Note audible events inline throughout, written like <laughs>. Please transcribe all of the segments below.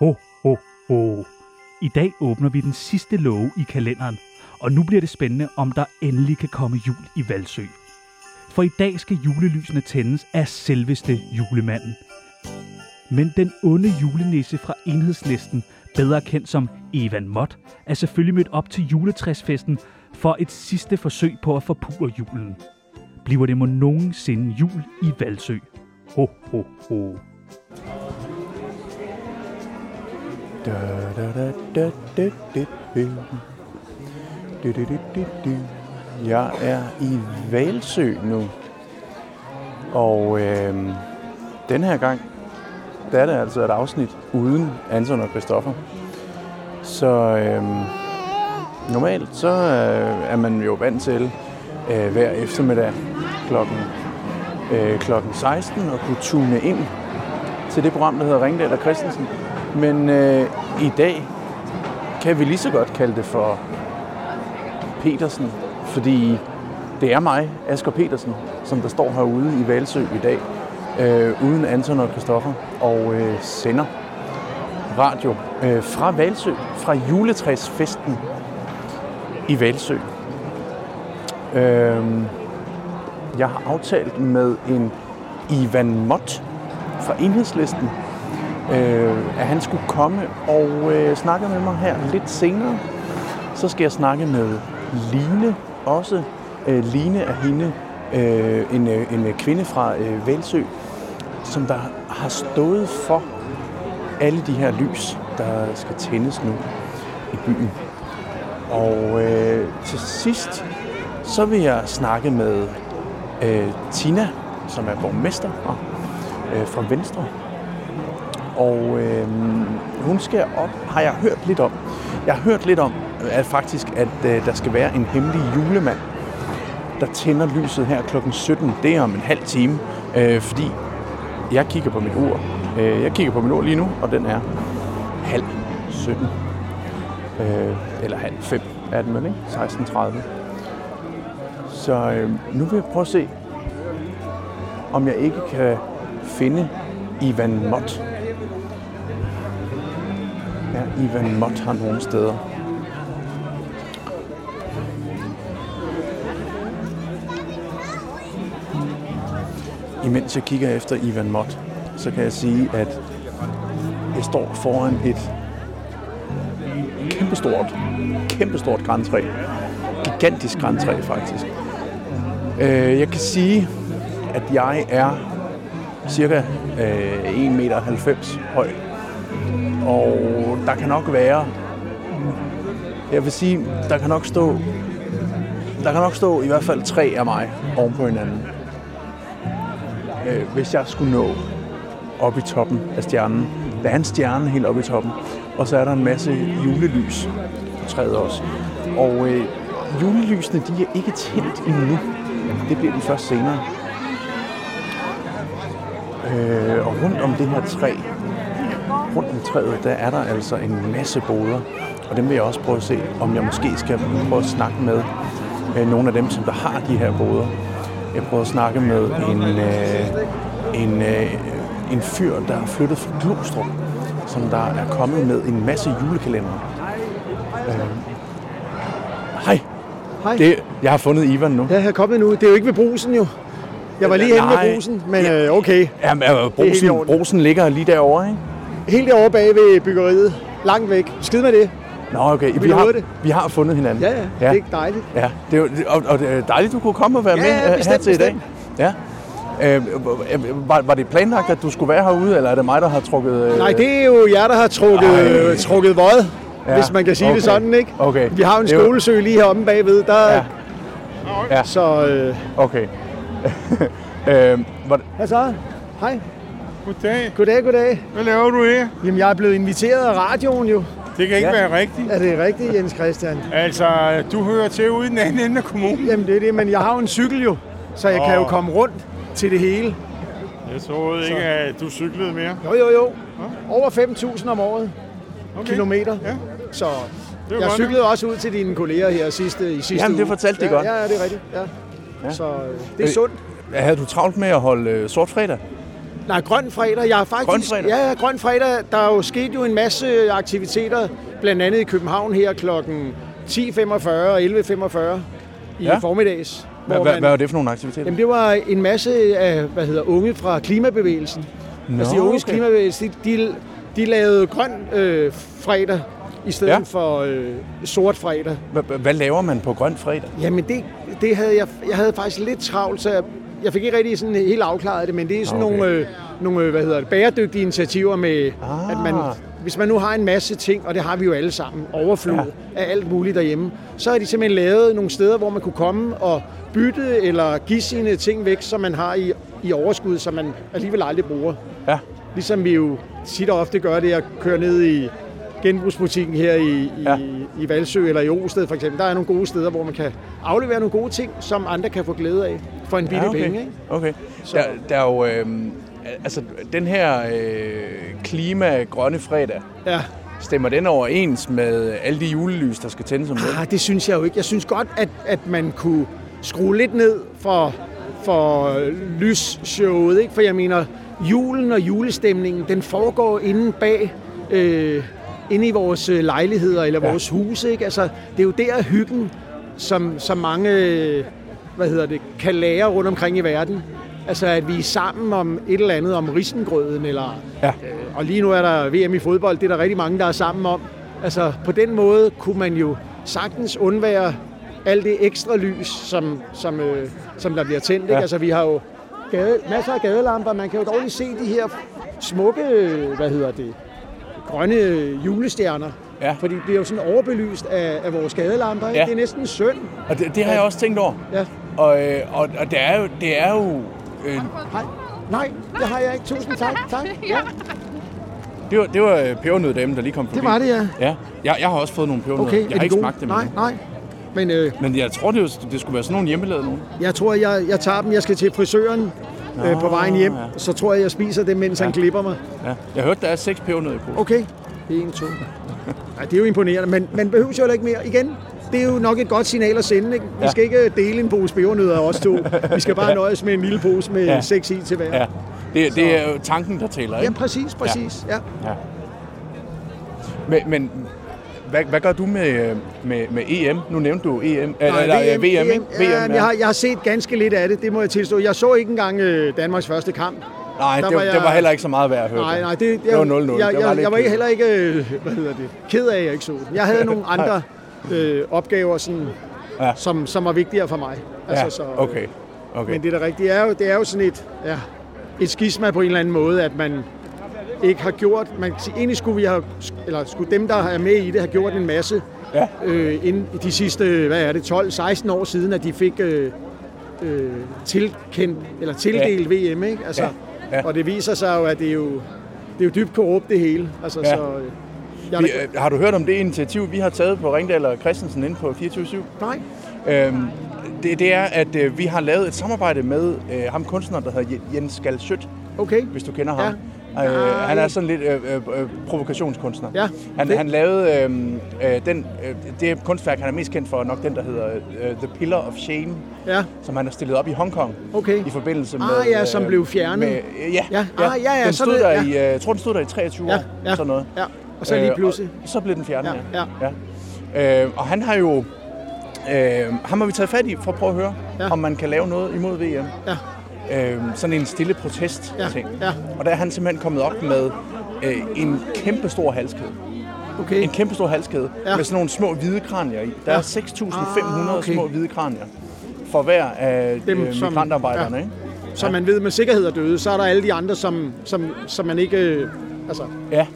Ho, ho, ho. I dag åbner vi den sidste låge i kalenderen, og nu bliver det spændende, om der endelig kan komme jul i Valsø. For i dag skal julelysene tændes af selveste julemanden. Men den onde julenisse fra enhedslisten, bedre kendt som Evan Mott, er selvfølgelig mødt op til juletræsfesten for et sidste forsøg på at forpure julen. Bliver det må nogensinde jul i Valsø? Ho, ho, ho. Da, da, da, da, da, da, da. Jeg er i Valsø nu. Og øh, den her gang, der er det altså et afsnit uden Anton og Christoffer. Så øh, normalt så øh, er man jo vant til øh, hver eftermiddag klokken, øh, klokken 16 og kunne tune ind til det program, der hedder Ringdal og Christensen. Men øh, i dag kan vi lige så godt kalde det for Petersen, fordi det er mig, Asger Petersen, som der står herude i Valsø i dag, øh, uden Anton og Kristoffer, og øh, sender radio øh, fra Valsø, fra juletræsfesten i Valsø. Øh, jeg har aftalt med en Ivan Mott fra Enhedslisten, øh, at han skulle komme og øh, snakke med mig her lidt senere. Så skal jeg snakke med Line også. Øh, Line er hende, øh, en, øh, en kvinde fra øh, Valsø, som der har stået for alle de her lys, der skal tændes nu i byen. Og øh, til sidst, så vil jeg snakke med øh, Tina, som er borgmester fra, øh, fra Venstre. Og øh, hun skal op, har jeg hørt lidt om. Jeg har hørt lidt om, øh, at faktisk, at øh, der skal være en hemmelig julemand, der tænder lyset her kl. 17. Det er om en halv time, øh, fordi jeg kigger på mit ur. Øh, jeg kigger på mit ur lige nu, og den er halv 17. Øh, eller halv 5 er den vel, ikke? 16.30. Så øh, nu vil jeg prøve at se, om jeg ikke kan finde Ivan Mott. Ivan Mott har nogle steder. Imens jeg kigger efter Ivan Mott, så kan jeg sige, at jeg står foran et kæmpestort, kæmpestort græntræ. Gigantisk græntræ, faktisk. Øh, jeg kan sige, at jeg er cirka øh, 1,90 meter høj. Og der kan nok være, jeg vil sige, der kan nok stå, der kan nok stå i hvert fald tre af mig oven på hinanden. Øh, hvis jeg skulle nå op i toppen af stjernen. Der er en stjerne helt oppe i toppen, og så er der en masse julelys på træet også. Og øh, julelysene, de er ikke tændt endnu. Det bliver de først senere. Øh, og rundt om det her træ, rundt om træet, der er der altså en masse boder. Og dem vil jeg også prøve at se, om jeg måske skal prøve at snakke med øh, nogle af dem, som der har de her boder. Jeg prøver at snakke med en, øh, en, øh, en fyr, der er flyttet fra Glostrup, som der er kommet med en masse julekalender. Øh, hej, Hej. det, jeg har fundet Ivan nu. Ja, jeg er kommet nu. Det er jo ikke ved brusen jo. Jeg var lige henne Nej. ved brusen, men Ja. øh, okay. Jamen, øh, helt i brosen, orden. brosen ligger lige derovre, ikke? Helt derovre bag ved byggeriet. Langt væk. Skid med det. Nå, okay. Vi du har, det? vi har fundet hinanden. Ja, ja. Det er ikke dejligt. Ja, det er, og, og det er dejligt, du kunne komme og være Ja, med ja, øh, bestemt, her til i dag. bestemt. Ja. Øh, øh, var, var det planlagt, at du skulle være herude, eller er det mig, der har trukket... Øh, Nej, det er jo jer, der har trukket, Ej. trukket vod, Ja, hvis man kan sige okay. det sådan, ikke? Okay. Vi har jo en skolesø lige heromme bagved. Der, Ja. Ja. Så, øh, Okay. <laughs> øh, var, hvad så? Hej. Goddag. Goddag, goddag. Hvad laver du her? Jamen, jeg er blevet inviteret af radioen jo. Det kan ikke Ja. ja. være rigtigt. Er det rigtigt, Jens Christian? Altså, du hører til ude i den anden ende af kommunen. Jamen, det er det, men jeg har jo en cykel jo, så jeg kan jo komme rundt til det hele. Jeg troede ikke, at du cyklede mere. Jo, jo, jo. Over 5.000 om året. Okay. Kilometer. Ja. Så Det jeg godt cyklede også ud til dine kolleger her sidste, i sidste Jamen, det uge. fortalte de ja, godt. Ja, ja, det er rigtigt. Ja. Ja. Så øh, det er Øh, sundt. havde du travlt med at holde øh, sort fredag? Nej, Grøn Fredag. Jeg har faktisk, Grøn Fredag? Ja, Grøn Fredag. Der er jo sket jo en masse aktiviteter, blandt andet i København her klokken 10.45 og 11.45 i Ja. formiddags. Hvad, man- hvad var det for nogle aktiviteter? Jamen, det var en masse af, hvad hedder, unge fra klimabevægelsen. Nå, altså, de unges okay. klimabevægelse, de, de, de lavede grøn øh, fredag i stedet Ja. for øh, sort fredag. Hvad laver man på Grøn Fredag? Jamen, det, det havde jeg, jeg havde faktisk lidt travlt, så jeg, jeg fik ikke rigtig sådan helt afklaret det, men det er sådan Okay. okay. nogle, øh, nogle øh, hvad hedder det, bæredygtige initiativer med, Ah. at man, hvis man nu har en masse ting, og det har vi jo alle sammen, overflod ja. af alt muligt derhjemme, så har de simpelthen lavet nogle steder, hvor man kunne komme og bytte eller give sine ting væk, som man har i, i overskud, som man alligevel aldrig bruger. Ja. Ligesom vi jo tit og ofte gør det at køre ned i genbrugsbutikken her i, i, Ja. i Valsø eller i Osted for eksempel. Der er nogle gode steder, hvor man kan aflevere nogle gode ting, som andre kan få glæde af for en billig ja, okay. penge. Ikke? Okay. Så- Der, der er jo... Øh, altså, den her øh, klima-grønne fredag, Ja. stemmer den overens med alle de julelys, der skal tændes om lidt? Ah, det synes jeg jo ikke. Jeg synes godt, at, at man kunne skrue lidt ned for, for lysshowet. Ikke? For jeg mener, julen og julestemningen, den foregår inde bag... Øh, inde i vores øh, lejligheder eller Ja. vores huse. Ikke? Altså, det er jo der hyggen, som, som mange øh, hvad hedder det, kan lære rundt omkring i verden. Altså, at vi er sammen om et eller andet, om risengrøden, eller Ja. Øh, og lige nu er der VM i fodbold, det er der rigtig mange, der er sammen om. Altså, på den måde kunne man jo sagtens undvære alt det ekstra lys, som, som, øh, som der bliver tændt. Ikke? Ja. Altså, vi har jo gade, masser af gadelamper. Man kan jo dårligt se de her smukke, øh, hvad hedder det, grønne julestjerner. Ja. For de bliver jo sådan overbelyst af, af vores gadelamper. Ikke? Ja. Det er næsten synd. Og det, det har jeg også tænkt over. Ja. Og, øh, og, og det er jo... Det er jo øh, Nej, nej, det har jeg ikke. Tusind tak. <laughs> tak. Ja, det var, det var øh, pebernøddame, der lige kom forbi. det var det, ja. Ja, jeg, jeg har også fået nogle pebernødder. Okay, jeg er har ikke gode? smagt dem Nej, endnu. nej. Men øh, Men jeg tror, det, det skulle være sådan nogle hjemmelavede nogen. Jeg tror, jeg, jeg tager dem. Jeg skal til frisøren øh, på vejen hjem. ja. Så tror jeg, jeg spiser dem, mens ja. han klipper mig. Ja. Jeg hørte, der er seks pebernødder i posen. Okay. En, to. Ja, det er jo imponerende, men man behøver jo ikke mere. Igen, det er jo nok et godt signal at sende. Ikke? Vi Ja. skal ikke dele en pose pebernødder af os to. Vi skal bare <laughs> nøjes med en lille pose med Ja. ja. seks i til hver. Ja. Det, det er jo tanken, der tæller, ja ikke? præcis, præcis. Ja. Ja. Men, men hvad, hvad gør du med, med, med EM? Nu nævnte du EM. Nej, eller, VM, VM, ikke? Ja, VM, jeg, har, jeg har set ganske lidt af det, det må jeg tilstå. Jeg så ikke engang øh, Danmarks første kamp. Nej, der det, var det jeg- var heller ikke så meget værd at høre. Nej, nej, det, Det var 0-0. Jeg, Det jeg, var jeg, jeg var ikke heller ikke øh, hvad hedder det, ked af, at jeg ikke så den. Jeg havde <laughs> nogle andre øh, opgaver, sådan, Ja. ja. som, som var vigtigere for mig. Ja, så, okay. okay. Men det er da rigtigt. Det er jo, det er jo sådan et, ja, et skisma på en eller anden måde, at man ikke har gjort... Man kan sige, egentlig skulle, vi have, eller skulle dem, der er med i det, have gjort en masse Ja. øh, inden i de sidste, hvad er det, 12-16 år siden, at de fik øh, øh, tilkendt, eller tildelt ja. VM, ikke? Altså, Ja, ja. Og det viser sig jo, at det er jo, det er jo dybt korrupt, det hele. Altså, Ja. så, øh, jeg Vi, øh, har du hørt om det initiativ, vi har taget på Ringdal og Christensen inde på 24-7? Nej, Øhm, det, det er, at øh, vi har lavet et samarbejde med øh, ham kunstneren, der hedder Je- Jens Galsøt, okay. hvis du kender ham. Ja. Øh, han er sådan lidt øh, øh, øh, provokationskunstner. Ja, Han, det- han lavede øh, øh, den, øh, det kunstværk, han er mest kendt for, nok den, der hedder øh, The Pillar of Shame, Ja, som han har stillet op i Hongkong okay. i forbindelse med... Ah, ja, som blev fjernet. Med, øh, ja, Ja, ah, ja, ja, Den stod ved- der ja. i, øh, jeg tror, den stod der i 23 Ja, år, ja, sådan noget. ja. Og så lige Øh, pludselig. og, så blev den fjernet, Ja, ja. ja. Øh, og han har jo... Øh, ham har vi taget fat i for at prøve at høre, ja. Ja. om man kan lave noget imod VM. Ja, Øh, sådan en stille protest Ja, ting. ja. Og der er han simpelthen kommet op med øh, en kæmpe stor halskæde. okay. En kæmpe stor halskæde ja. Ja. med sådan nogle små hvide kranier i. Der Ja. er 6.500 Ah, okay. små hvide kranier for hver af Dem, øh, som- migrantarbejderne. ja. Ikke? Så man ved med sikkerhed er døde. Så er der alle de andre, som, som, som man ikke... øh, Altså, Ja.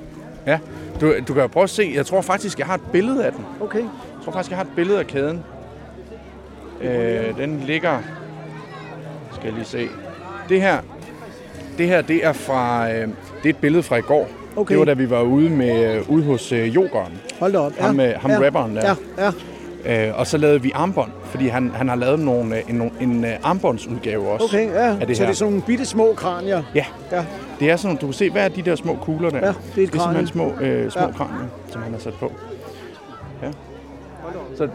ja. Du, du kan jo prøve at se. Jeg tror faktisk, jeg har et billede af den. okay. Jeg tror faktisk, jeg har et billede af kæden. Øh, den ligger... Skal jeg lige se. Det her, det her, det er fra... Øh, det er et billede fra i går. Okay. Det var da vi var ude med øh, ude hos øh, Jokeren. Hold da op. Ham, øh, ham ja, rapperen der. Ja, ja. Øh, og så lavede vi armbånd, fordi han, han har lavet nogle, en, en, en armbåndsudgave også. Okay, ja. Af det så her. det er sådan nogle bitte små kranier. Ja, Ja. det er sådan, du kan se, hvad er de der små kugler der? Ja, det er et det er simpelthen små, øh, små ja. Ja. kranier, som han har sat på. Ja. Så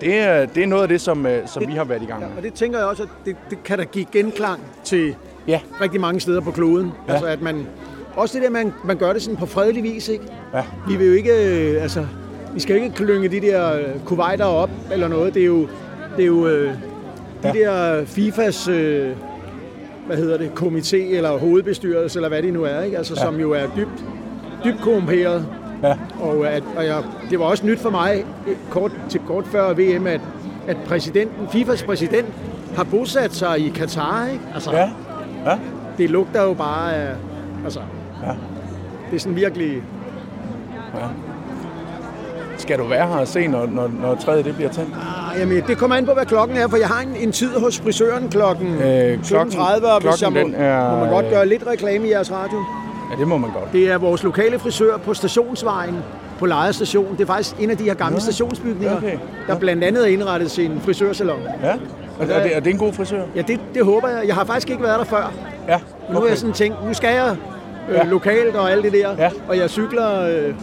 det er, det er noget af det, som, øh, som vi har været i gang med. Og det tænker jeg også, at det, det kan da give genklang til Ja. rigtig mange steder på kloden. Ja. Ja. Altså at man, også det der, man, man gør det sådan på fredelig vis, ikke? Ja. Vi vil jo ikke, øh, altså, vi skal jo ikke klynge de der øh, kuwaiter op eller noget. Det er jo, det er jo øh, de Ja. der FIFAs, øh, hvad hedder det, komité eller hovedbestyrelse, eller hvad det nu er, ikke? Altså, Ja. som jo er dybt, dybt korrumperet. Ja. Og, at, og jeg, det var også nyt for mig, kort, til kort før VM, at, at præsidenten, FIFAs præsident har bosat sig i Katar. Ikke? Altså, Ja. Ja. Det lugter jo bare af... Altså, Ja. det er sådan virkelig... Skal du være her og se, når, når, når træet det bliver tændt? Ah, jamen, det kommer an på, hvad klokken er, for jeg har en, en tid hos frisøren klokken Øh, 17.30, og hvis klokken, jeg må, den er, må man godt gøre lidt reklame i jeres radio. Ja, det må man godt. Det er vores lokale frisør på Stationsvejen på Lejre Station. Det er faktisk en af de her gamle Nå, stationsbygninger, okay. der blandt andet er indrettet en frisørsalon. Ja. Og, det, er, det, er det en god frisør? Ja, det, det håber jeg. Jeg har faktisk ikke været der før. Ja. Nu har jeg sådan tænkt, nu skal jeg øh, Ja. lokalt og alt det der. Ja. Og jeg cykler øh,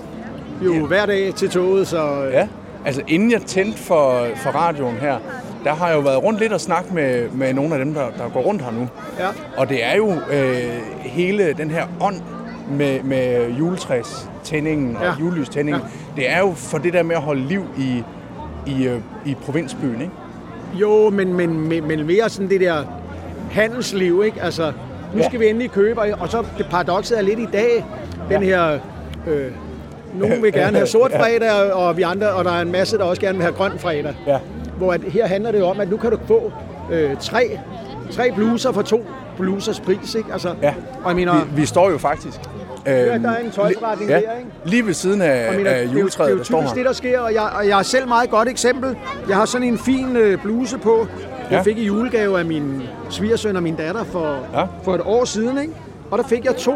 jo Ja. hver dag til toget, så øh, Ja, altså inden jeg tændte for, for radioen her, der har jeg jo været rundt lidt og snakket med, med nogle af dem, der, der går rundt her nu. ja. Og det er jo øh, hele den her ånd med, med juletræstændingen og Ja. julelystændingen. Ja. Det er jo for det der med at holde liv i, i, øh, i provinsbyen, ikke? Jo, men, men, men, men mere sådan det der handelsliv, ikke? Altså, nu Ja. skal vi endelig købe, og- så det paradokset er lidt i dag, den her... Øh, nogen vil <laughs> gerne have sort fredag, og vi andre, og der er en masse, der også gerne vil have grøn fredag. Ja. Hvor at her handler det om, at nu kan du få øh, tre, tre bluser for to blusers pris, ikke? Altså, Ja. Og jeg mener, Vi, vi står jo faktisk... Øh, der er en tøjforretning ja, der, ikke? Lige ved siden af, mener, af det, er jo, juletræet, det er der jo står typisk det, der sker, og jeg, og jeg er selv meget godt eksempel. Jeg har sådan en fin øh, bluse på, jeg Ja. fik i julegave af min svigersøn og min datter for, Ja. for et år siden, ikke? Og der fik jeg to.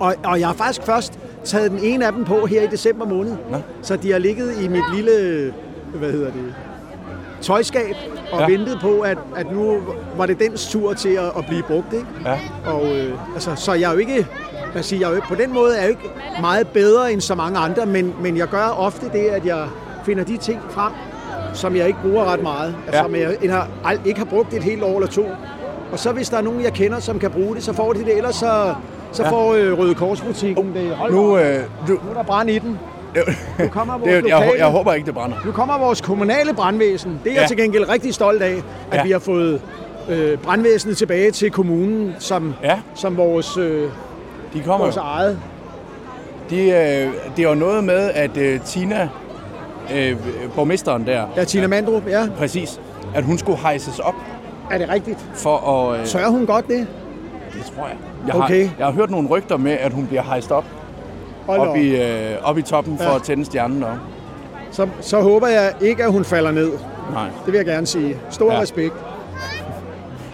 Og, og jeg har faktisk først taget den ene af dem på her i december måned. Nå. Så de har ligget i mit lille, hvad hedder det, tøjskab og Ja. ventet på, at, at nu var det dens tur til at, at blive brugt, ikke? Ja. Og, øh, altså, så jeg er jo ikke, hvad siger, jeg er jo, ikke- på den måde er jeg jo ikke meget bedre end så mange andre, men, men jeg gør ofte det, at jeg finder de ting frem, som jeg ikke bruger ret meget. Altså, Ja. som jeg har, ikke har brugt et helt år eller to. Og så hvis der er nogen, jeg kender, som kan bruge det, så får de det. Ellers så, så Ja. får øh, Røde Korsbutikken det. Hold Nu, nu, øh, du, nu er der brand i den. Nu kommer vores det, er- jeg, lokale, jeg håber ikke, det brænder. nu kommer vores kommunale brandvæsen. Det er Ja. jeg til gengæld rigtig stolt af, at Ja. vi har fået øh, brandvæsenet tilbage til kommunen som, Ja. som vores, øh, De kommer vores jo. eget. De, øh, det er jo noget med, at øh, Tina, øh, borgmesteren der, Ja, Tina Mandrup, ja. præcis, at hun skulle hejses op Er det rigtigt? for at... Øh, Sørger hun godt det? det tror jeg. Jeg, Okay. har, jeg har hørt nogle rygter med, at hun bliver hejst op, op i, øh, op i toppen for Ja. at tænde stjernen op. Så, så håber jeg ikke, at hun falder ned. Nej. Det vil jeg gerne sige. Stor Ja. ja. respekt.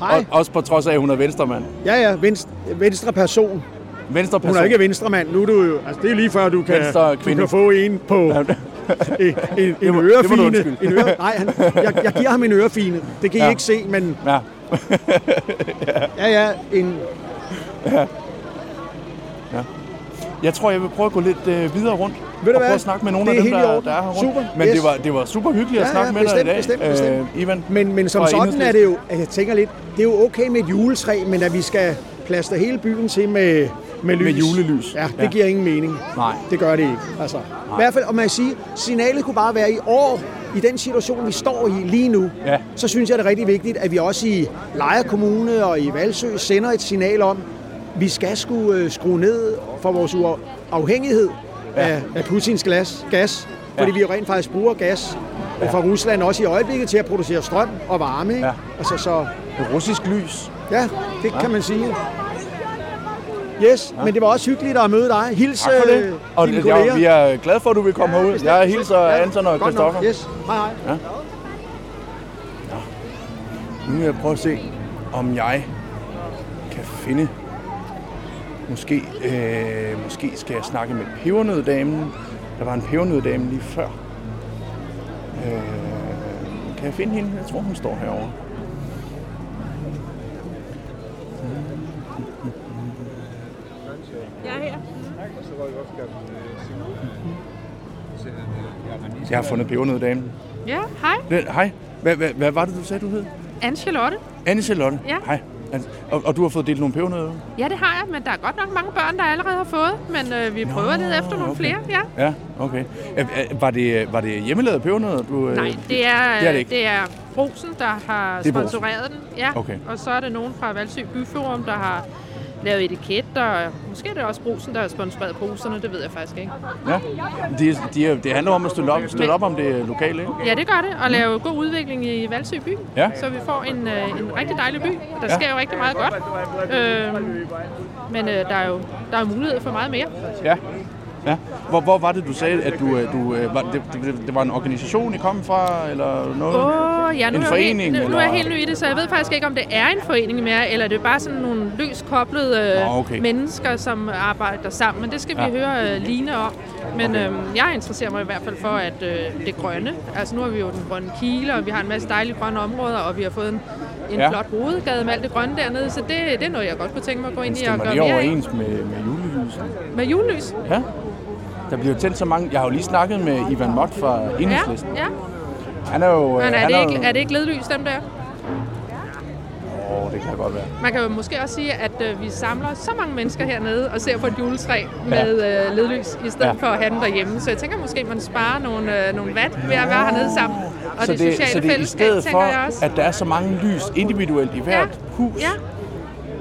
Hej. Og, også på trods af, at hun er venstremand. Ja, ja, venstre, venstre person. Venstre Hun er ikke venstremand. Nu er du jo, altså det er lige før, du kan, du kan få en på <laughs> en, en, en det du ørefine. undskylde. En øre, nej, han, jeg, jeg giver ham en ørefine. Det kan I Ja. ikke se, men Ja. ja, ja, en, Jeg tror, jeg vil prøve at gå lidt øh, videre rundt Ved og prøve at snakke med nogle af dem, der, der er her rundt. Super. Men Yes. det, var, det var super hyggeligt at Ja, snakke ja, med dig i dag, bestemt, bestemt, Øh, Ivan. Men, men som sådan er det jo, at jeg tænker lidt, det er jo okay med et juletræ, men at vi skal plaster hele byen til med, med lys. Med julelys. Ja, det Ja. giver ingen mening. Nej. Det gør det ikke. Altså. I hvert fald, og man kan sige, signalet kunne bare være i år, i den situation, vi står i lige nu, Ja. så synes jeg, det er rigtig vigtigt, at vi også i Lejre Kommune og i Valsø sender et signal om, vi skal sku, øh, skrue ned for vores uafhængighed Ja. af, af Putins glas, gas, fordi Ja. vi jo rent faktisk bruger gas ja. fra Rusland også i øjeblikket til at producere strøm og varme. Ikke? Ja. Altså, så, Russisk lys. ja, det kan man sige. Yes, ja. men det var også hyggeligt at møde dig. Hils Tak for det. øh, Og dine jeg, kolleger. vi er glade for, at du vil komme herud. bestemt, Jeg hilser Ja, Anton og. Christoffer. Yes, hej hej. Nu vil jeg prøve at se, om jeg kan finde... Måske, øh, måske skal jeg snakke med pebernøddamen. Der var en pebernøddame lige før. Øh, kan jeg finde hende? Jeg tror, hun står herovre. Jeg er her. Jeg har fundet pebernøddamen. Ja, hej. Hej. Hvad, hvad, hvad var det, du sagde, du hed? Anne-Charlotte. Anne Charlotte. Ja. Hej. Og, og du har fået delt nogle pebernødder? Ja, det har jeg, men der er godt nok mange børn, der allerede har fået. Men øh, vi Nå, prøver lidt efter nogle okay. flere, ja. Ja, okay. Er, var, det, var det hjemmelavet pebernødder? Du, øh, Nej, det er, det er det ikke. det er Brosen, der har er sponsoreret den. Ja. Okay. Og så er det nogen fra Valsø Byforum, der har lavet etiketter. og Måske er det også Brosen, der har sponsoreret poserne, det ved jeg faktisk ikke. Ja. De, de, det handler om at støtte op, støtte op om det lokale, ikke? Ja, det gør det. Og lave god udvikling i Valsø by. Ja. Så vi får en, øh, en rigtig dejlig by. Der Ja. ja. sker jo rigtig meget godt. Øh, men øh, der, er jo, der er jo mulighed for meget mere. Ja. Ja. Hvor, hvor var det, du sagde, at du, øh, du øh, var, det, det, det var en organisation, I kom fra, eller noget? Åh, oh, ja, nu, En forening, helt, nu, nu er jeg eller? helt ny i det, så jeg ved faktisk ikke, om det er en forening mere, eller det er bare sådan nogle løst koblede øh, okay. mennesker, som arbejder sammen. Men det skal vi Ja. høre øh, Line om. Men øh, jeg interesserer mig i hvert fald for, at øh, det grønne, altså nu har vi jo den grønne kile, og vi har en masse dejlige grønne områder, og vi har fået en, en Ja. flot hovedgade med alt det grønne dernede, så det, det er noget, jeg godt kunne tænke mig at gå ind i og Stemmer gøre det mere af. overens med, med julelyset? Med julelys. Ja. Der bliver tændt så mange... Jeg har jo lige snakket med Ivan Mott fra Ja, Enhedslisten. ja. Han er jo... øh, Men er han det, jo- ikke, er det ikke ledlys, dem der? Åh, det kan godt være. Man kan jo måske også sige, at øh, vi samler så mange mennesker hernede og ser på et juletræ med øh, ledlys, i stedet Ja. ja. for at have den derhjemme. Så jeg tænker måske, man sparer nogle, øh, nogle watt ved at være hernede sammen. Og så det, det, sociale så det er i stedet for, at der er så mange lys individuelt i hvert hus, Ja,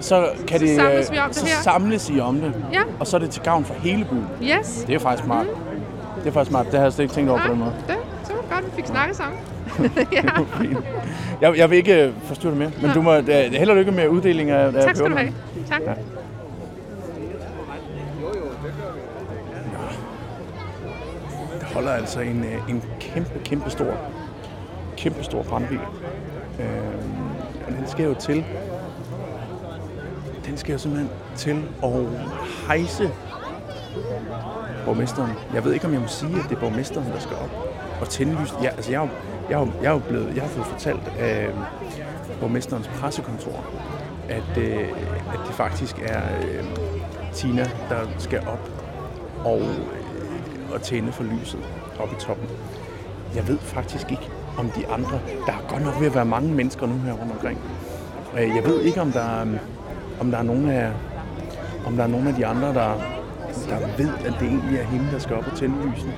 så kan Så det, samles øh, vi om det så her. samles I om det. ja, Og så er det til gavn for hele byen. yes. Det er faktisk smart. Det er faktisk smart. Det har jeg slet ikke tænkt over på den måde. det, så var det godt, vi fik snakket sammen. <laughs> ja. Jeg, jeg vil ikke øh, forstyrre dig mere, men du må uh, held og lykke med uddeling af, Tak skal du have. Tak. Ja. Der holder altså en, øh, en kæmpe, kæmpe stor, kæmpe stor brandbil. Øh, og den skal jo til, den skal jeg simpelthen til at hejse borgmesteren. Jeg ved ikke, om jeg må sige, at det er borgmesteren, der skal op og tænde lys. Ja, altså, jeg, er jo- jeg, er jo- jeg, er jo blevet, jeg har fået fortalt af borgmesterens pressekontor, at, øh, at det faktisk er øh, Tina, der skal op og, øh, og tænde for lyset oppe i toppen. Jeg ved faktisk ikke, om de andre... Der er godt nok ved at være mange mennesker nu her rundt omkring. Øh, jeg ved ikke, om der, er, øh, om der er nogen af, om der er nogen af de andre, der, der ved, at det egentlig er hende, der skal op og tænde lysene.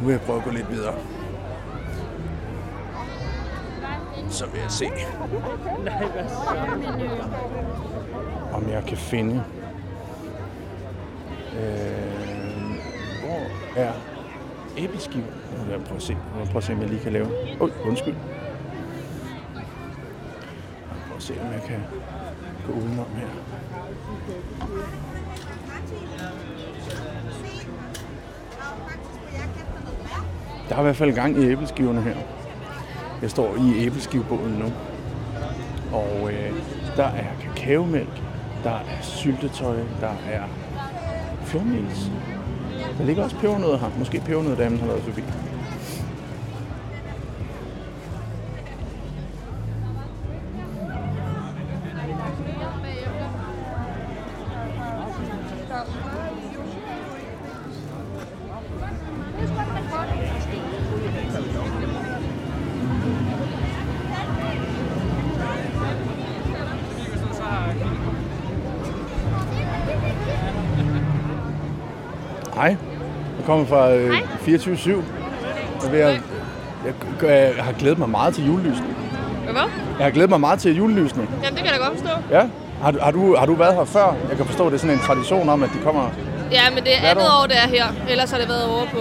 Nu vil jeg prøve at gå lidt videre. Så vil jeg se, om jeg kan finde... Øh, hvor er æbleskiver? Nu vil jeg prøve at se, jeg prøve at se om jeg lige kan lave... Oj, undskyld se, om jeg kan gå udenom her. Der er i hvert fald gang i æbleskiverne her. Jeg står i æbleskivebåden nu. Og øh, der er kakaomælk, der er syltetøj, der er flormelis. Der ligger også pebernødder her. Måske pebernøddamen har været forbi. Kommer fra øh, 24-7. Jeg, jeg, jeg, jeg har glædet mig meget til julelysene. Hvad? Jeg har glædet mig meget til julelysene. Jamen, det kan jeg da godt forstå. Ja. Har, du- har, du, har du været her før? Jeg kan forstå, at det er sådan en tradition om, at de kommer... Ja, men det er andet år? år, det er her. Ellers har det været over på...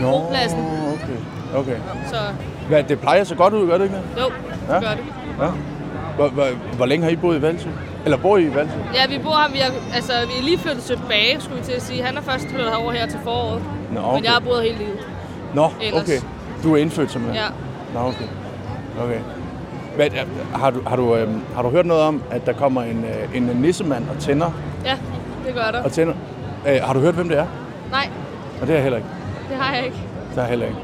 Nå, Bropladsen. okay. okay. Så Hvad, det plejer så godt ud, gør det ikke det? jo, Ja. det gør det. Ja. Hvor, hvor, hvor længe har I boet i Valsø? Eller bor I i Valsø? Ja, vi bor her. Vi er, altså, vi er lige flyttet tilbage, skulle vi til at sige. Han er først flyttet herover her til foråret. Nå, Men okay. jeg har boet hele livet. Nå, ellers. okay. Du er indfødt simpelthen? Ja. Nå, okay. okay. Hvad, er- har, du, har, du, øhm, har du hørt noget om, at der kommer en, øh, en nissemand og tænder? Ja, det gør der. Og tænder? Øh, har du hørt, hvem det er? Nej, Og det har jeg heller ikke. det har jeg ikke. Det har jeg heller ikke.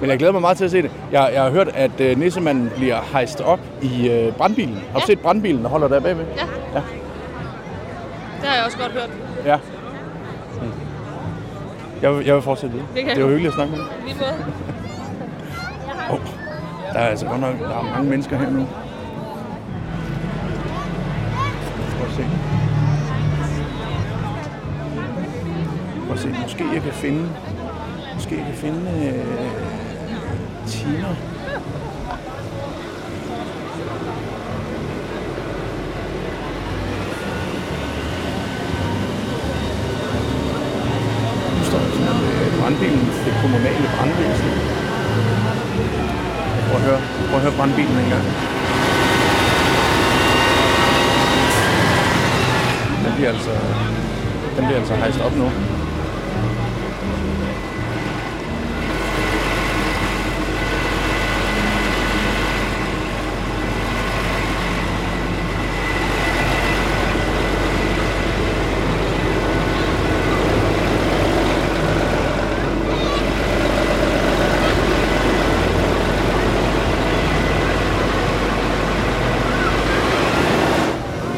Men jeg glæder mig meget til at se det. Jeg, jeg har hørt, at øh, nissemanden bliver hejst op i øh, brandbilen. Har du Ja. set brandbilen, der holder der bagved? Ja, Ja. det har jeg også godt hørt. Ja. Mm. Jeg, vil, jeg vil fortsætte videre. Det kan det var hyggeligt at snakke med dig. Lige måde. Oh, Der er altså godt nok der er mange mennesker her nu. Prøv at se. Prøv at se. Måske jeg kan finde... Måske jeg kan finde... Øh, timer. Nu står der sådan med øh, brandbilen, det kommunale brandvæsen. Prøv at høre, prøv at høre brandbilen en gang. Den bliver altså, den bliver altså hejst op nu.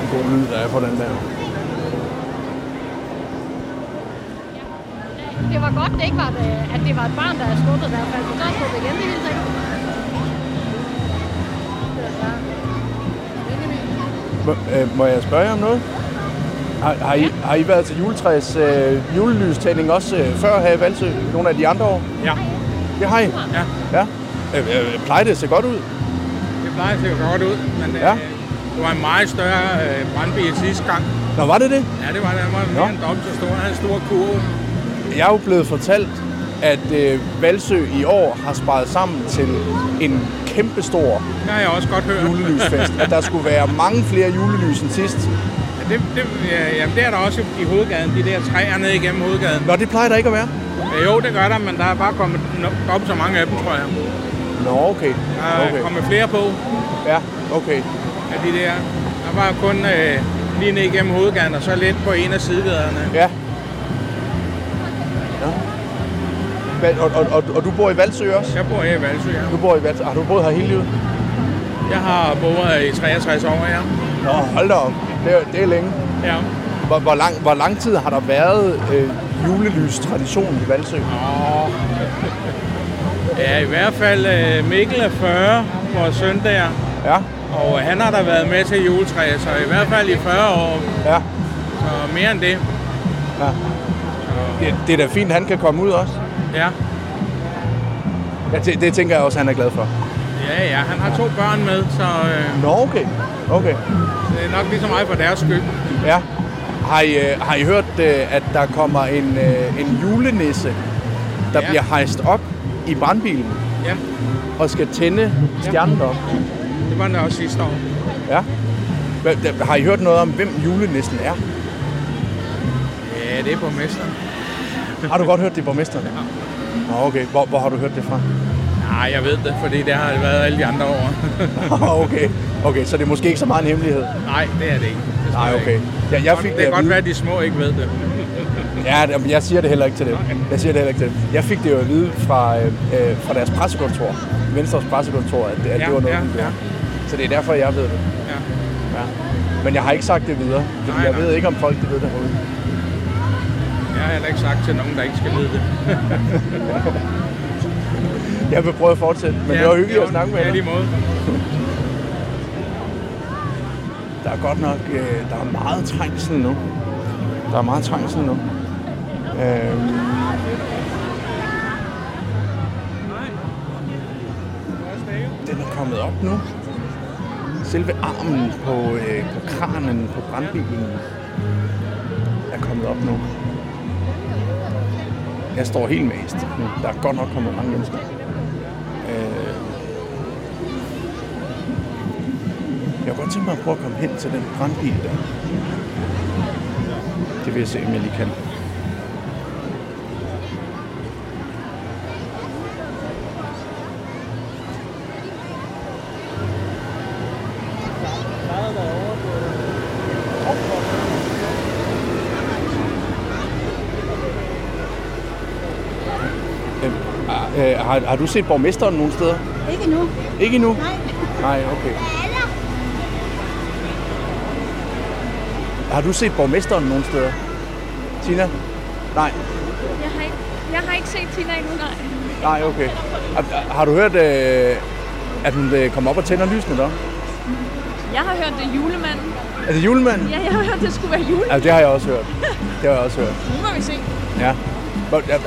En god lyd, der er på den der. Det var godt, det ikke var, et, at det var et barn, der er skubbet i hvert fald. For så er skubbet igen, det hele sikkert. Må, øh, må jeg spørge om noget? Har, har, I, har I været til juletræs øh, julelystænding også øh, før her i Valsø? Nogle af de andre år? Ja, Det har I? ja. Ja. Øh, øh, plejer det at se godt ud? Det plejer at se godt ud, men Ja. øh, det var en meget større øh, brandbil sidste gang. Nå, var det det? Ja, det var det. Den var mere end dobbelt så stor. Den havde en stor kurve. Jeg er jo blevet fortalt, at øh, Valsø i år har sparet sammen til en kæmpestor Det har jeg også godt hørt. julelysfest. at der skulle være mange flere julelys end sidst. Ja, det, det, ja, jamen, det er der også i hovedgaden. De der træer ned igennem hovedgaden. Nå, det plejer der ikke at være. Ja, jo, det gør der, men der er bare kommet dobbelt så mange af dem, tror jeg. Nå, okay. Der er okay. kommet flere på Ja, okay. af de der. Der var kun øh, lige ned igennem hovedgaden, og så lidt på en af sidegaderne. Ja. Hvad- Og, og, og, og du bor i Valsø også? Jeg bor her i Valsø, ja. Du bor i Valsø. Har du boet her hele livet? Jeg har boet i 63 år, ja. Nå, hold da op. Det er, det er længe. Ja. Hvor, hvor, lang, hvor lang tid har der været øh, julelys-tradition i Valsø? Åh. Ja, i hvert fald øh, Mikkel er 40, vores søn der. Ja, Og han har da været med til juletræet, så i hvert fald i 40 år. ja. Så mere end det. Det, det er da fint, han kan komme ud også. Ja. Ja, det, det tænker jeg også, han er glad for. Ja, ja, han har to børn med, så øh, Nå, okay. Okay. det er nok lige så meget for deres skyld. Ja. Har I, øh, har I hørt, øh, at der kommer en, øh, en julenisse, der Ja. bliver hejst op i brandbilen Ja, og skal tænde stjernen op? det var den også sidste år. Ja. Der- Har I hørt noget om, hvem julenissen er? Ja, det er borgmesteren. Har du godt hørt det, er borgmesteren? Ja. Nå, okay. Hvor, hvor har du hørt det fra? Nej, jeg ved det, fordi det har det været alle de andre år. <laughs> okay. Okay, så det er måske ikke så meget en hemmelighed. Nej, det er det ikke. Det Nej, okay. Ja, jeg fik det det kan godt være, at de små ikke ved det. Ja, jeg siger det heller ikke til dem. Jeg siger det heller ikke til dem. Jeg fik det jo at vide fra, øh, øh, fra deres pressekontor, Venstres pressekontor, at, at Ja, det var noget, ja, gjorde. ja. Så det er derfor, jeg ved det. Ja. Ja. Men jeg har ikke sagt det videre, fordi Nej, jeg nej. ved ikke, om folk de ved det herude. Jeg har heller ikke sagt til nogen, der ikke skal vide det. <laughs> Jeg vil prøve at fortsætte, men det var hyggeligt at snakke med Ja, dig. lige måde. Der er godt nok øh, der er meget trængsel nu. Der er meget trængsel nu. Øhm. Den er kommet op nu. Selve armen på, øh, på kranen på brandbilen er kommet op nu. Jeg står helt mast. Der er godt nok kommet mange mennesker. Øh. Jeg kunne godt tænke mig at prøve at komme hen til den brandbil der. Det vil jeg se, om jeg lige kan. Øh, øh, har, har du set borgmesteren nogle steder? Ikke nu. Ikke endnu? Nej. Nej, okay. Har du set borgmesteren nogle steder? Tina? Nej. Jeg har ikke, jeg har ikke set Tina endnu, nej. Nej, okay. Har, har du hørt, øh, at hun øh, kommer op og tænder lysene der? Jeg har hørt det er julemanden. Er det julemanden? Ja, jeg har hørt, det skulle være jule. Altså, det har jeg også hørt. Det har jeg også hørt. Nu må vi se. Ja.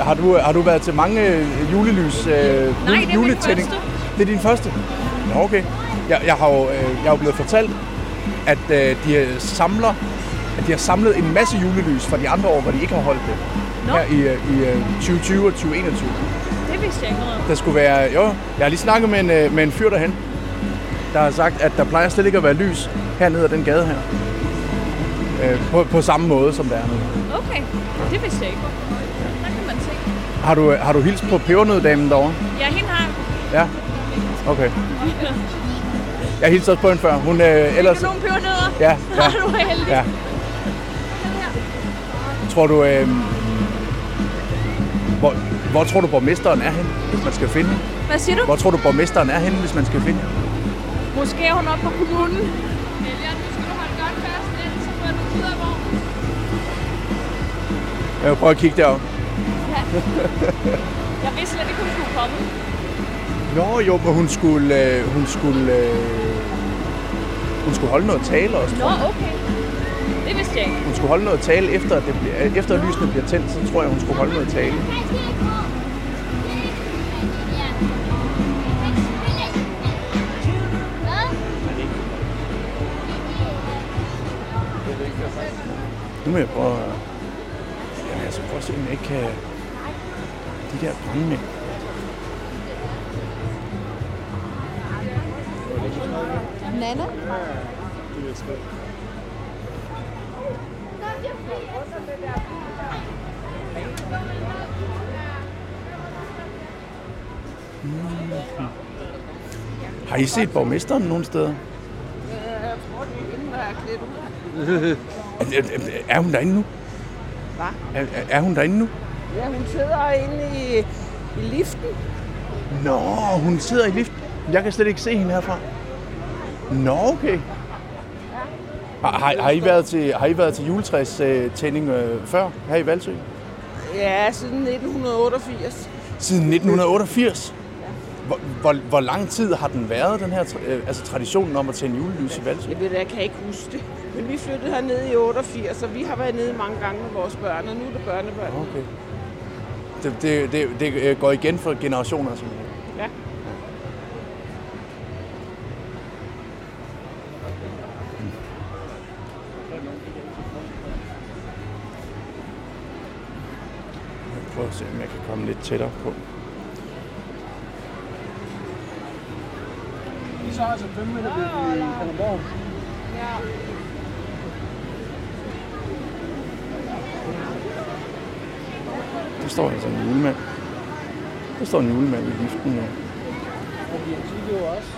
Har du, har du været til mange øh, julelys? Øh, Nej, det er juletænding? Det er din første? Nå, okay. Jeg, jeg, har jo, øh, jeg er jo blevet fortalt, at øh, de øh, samler at de har samlet en masse julelys fra de andre år, hvor de ikke har holdt det. Nå. Her i, i øh, 2020 og 2021. Det vidste jeg ikke noget. Der skulle være, jo, jeg har lige snakket med en, med en fyr derhen, der har sagt, at der plejer slet ikke at være lys hernede ad den gade her. Øh, på, på samme måde, som der er nu. Okay, det vidste jeg ikke. Har du, har du hilst på pebernøddamen derovre? Ja, hende har Ja? Okay. Jeg hilste også på hende før. Hun øh, ellers... Nogle pebernødder. Ja, <laughs> ja. Har du heldig. Ja. Tror du... Øh, hvor, hvor tror du, borgmesteren er henne, hvis man skal finde? Hvad siger du? Hvor tror du, borgmesteren er henne, hvis man skal finde? Måske er hun oppe på kommunen. Elian, nu skal du holde godt fast ind, så får du ud af vognen. Jeg vil prøve at kigge deroppe. <laughs> Jeg vidste slet ikke, hun skulle komme. Nå jo, men hun skulle, øh, hun skulle, øh, hun skulle holde noget tale også. Nå, okay. Det vidste jeg ikke. Hun skulle holde noget tale efter, at det bliver, efter at lysene bliver tændt, så tror jeg, hun skulle holde noget tale. Nu må jeg prøve at... Jamen, altså, prøve at se, om jeg ikke kan... De der brandmænd. Nana? Har I set borgmesteren nogen steder? Er, er, er hun derinde nu? Hvad? Er, er- er hun derinde nu? Ja, hun sidder inde i, i liften. Nå, hun sidder i liften. Jeg kan slet ikke se hende herfra. Nå, okay. Har, har, har, I været til, har I været til juletræs øh, tænding øh, før her i Valsø? Ja, siden 1988. Siden 1988? Hvor, hvor, hvor lang tid har den været, den her øh, altså traditionen om at tænde julelys i Valsø? Jeg ved det, jeg kan ikke huske det. Men vi flyttede herned i 88, og vi har været nede mange gange med vores børn, og nu er det børnebørn. Okay. Det, det, det, det øh, går igen for generationer, simpelthen. Ja. Jeg prøver at se, om jeg kan komme lidt tættere på. Vi så altså 5 meter ved Kalundborg. Der står altså en julemand. Der står en julemand i liften nu. Og vi har også.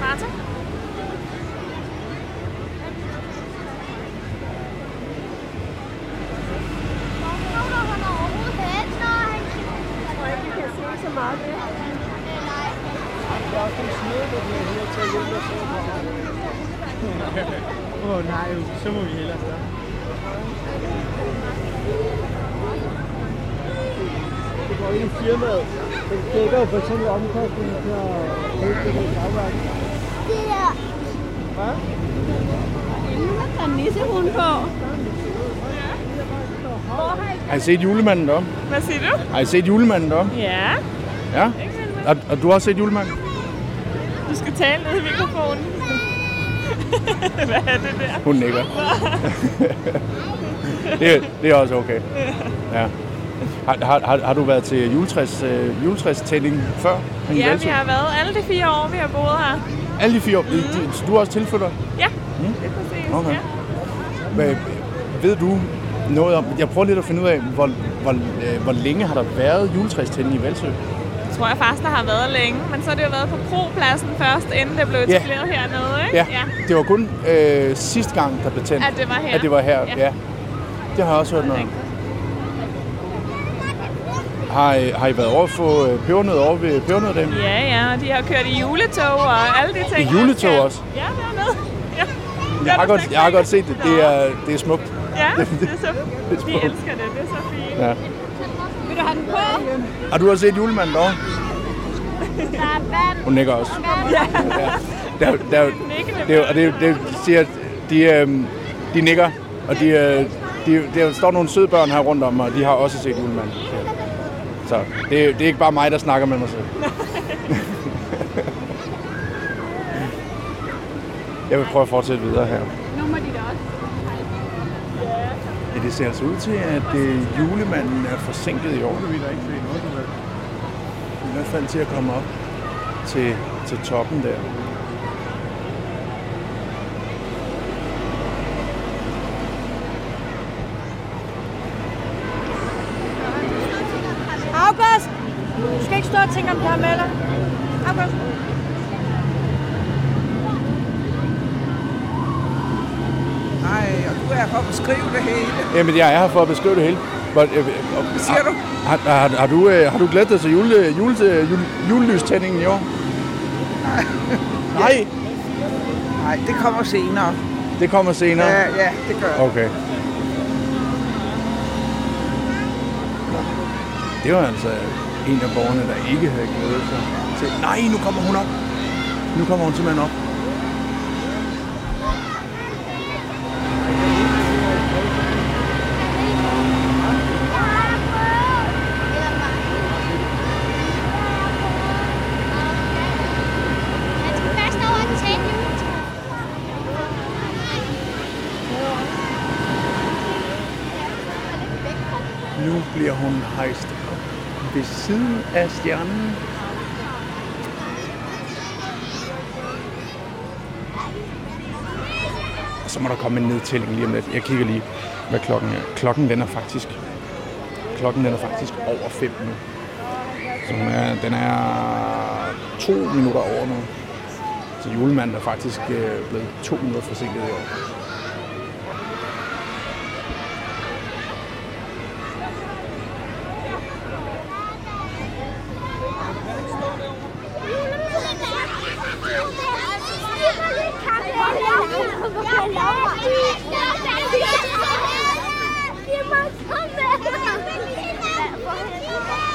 Martha? Åh oh, nej, så må vi hellere stoppe. Det går ind i firmaet. Den dækker jo for eksempel omkostningen til at det her dagværk. Det der. Hvad? Der er nissehund på. Har I set julemanden deroppe? Hvad siger du? Har I set julemanden deroppe? Ja, Ja? Og, og du har også set julemanden? du skal tale ned i mikrofonen. <laughs> Hvad er det der? Hun nikker. <laughs> det, det er også okay. Ja. Har, har, har, har du været til juletræs, øh, juletræstænding før? Ja, vi har været alle de fire år, vi har boet her. Alle de fire år? Mm. Så du er også tilflytter? Ja, det er præcis. Okay. Ja. Men, ved du noget om... Jeg prøver lidt at finde ud af, hvor, hvor, øh, hvor længe har der været juletræstænding i Valsø? Det tror jeg faktisk, der har været længe, men så har det jo været på Kropladsen først, inden det blev Ja. etableret hernede, ikke? Ja, det var kun øh, sidste gang, der blev tændt. At det var her. At det var her, Ja. ja. Det har jeg også hørt noget om. Har, I- har I været over for øh, pebernød over ved pebernøddamen? Ja, ja, og de har kørt i juletog og alle de ting. I juletog også? Ja, dernede. Ja. Jeg har, godt, jeg har godt set det. Det er, det er smukt. Ja, <laughs> det er så, de smukt. elsker det. Det er så fint. Ja. du have den på? Har du også set julemanden derovre? Der er vand. Hun nikker også. Ja. Der, er der, er det, er og det, det siger, de, øhm, de nikker, og de, øh, de, der står nogle søde børn her rundt om mig, og de har også set julemanden. Så det, er- det er ikke bare mig, der snakker med mig selv. Jeg vil prøve at fortsætte videre her. Nu må de da også. Ja, det ser altså ud til, at øh, julemanden er forsinket i år. I hvert fald til at komme op til, til toppen der. August! Du skal ikke stå og tænke om karameller. August! Nej, og du er for at beskrive det hele. Jamen, jeg er her for at beskrive det hele. Hvad siger du? Har, har, har, du, øh, har du glædet dig til jule, jule, jule, julelystændingen i år? Nej. Nej? Nej, det kommer senere. Det kommer senere? Ja, ja, det gør det. Okay. Det var altså en af borgerne, der ikke havde glædet sig til. Nej, nu kommer hun op. Nu kommer hun simpelthen op. Først over den til juletræ. Nu bliver hun hejst op ved siden af stjernen. Og så må der komme en nedtælling lige om lidt. Jeg kigger lige, hvad klokken er. Klokken den er faktisk, klokken den er faktisk over 5 nu. Så den er, den er to minutter over nu. Så julemanden er faktisk øh, blevet to minutter forsinket i år.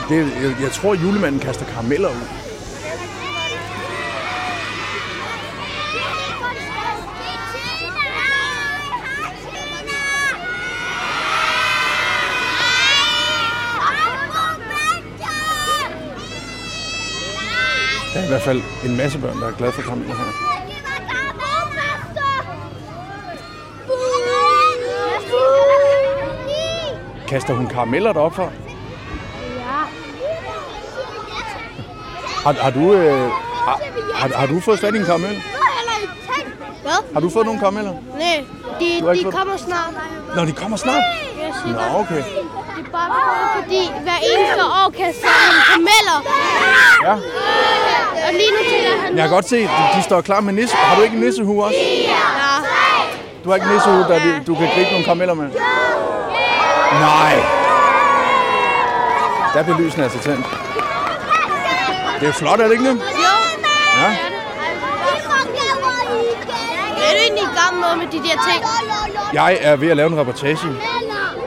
Det, jeg, jeg tror, at julemanden kaster karameller ud. Der er i hvert fald en masse børn, der er glade for karameller her. Kaster hun karameller derop for? Har, har, du, øh, har, har, har du fået fat i en karamel? Hvad? Har du fået nogle karameller? Nej, de, de fået- kommer snart. Nå, de kommer snart. Siger Nå, okay. Det er bare fordi hver eneste år kaster han karameller. Ja. Og lige nu tænker han... Jeg kan godt se, de, de står klar med nisse. Har du ikke en nissehue også? Ja. Du har ikke en nissehue, der de- du kan gribe nogle karameller med? Nej. Der bliver lysene altså tændt. Det er flot, er det ikke det? Jo. Ja. Er du egentlig i gang med, med de der ting? Jeg er ved at lave en reportage.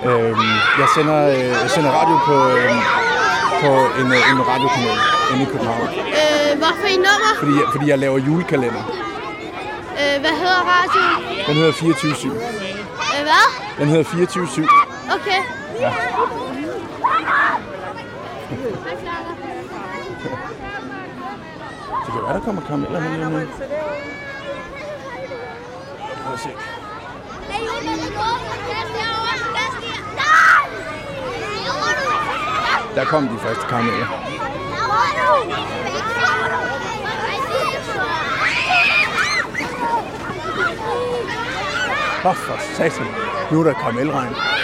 Øhm, jeg, sender, øh, jeg sender radio på, øhm, på en, øh, en radiokanal inde i København. Øh, hvad for en nummer? Fordi jeg, fordi jeg laver julekalender. Øh, hvad hedder radioen? Den hedder 24-7. Øh, hvad? Den hedder 24-7. Okay. Ja. Det kan være, der kommer karameller hen lige lidt. Prøv at se. Der kom de første karameller. Åh, for satan. Nu er der karamelregn.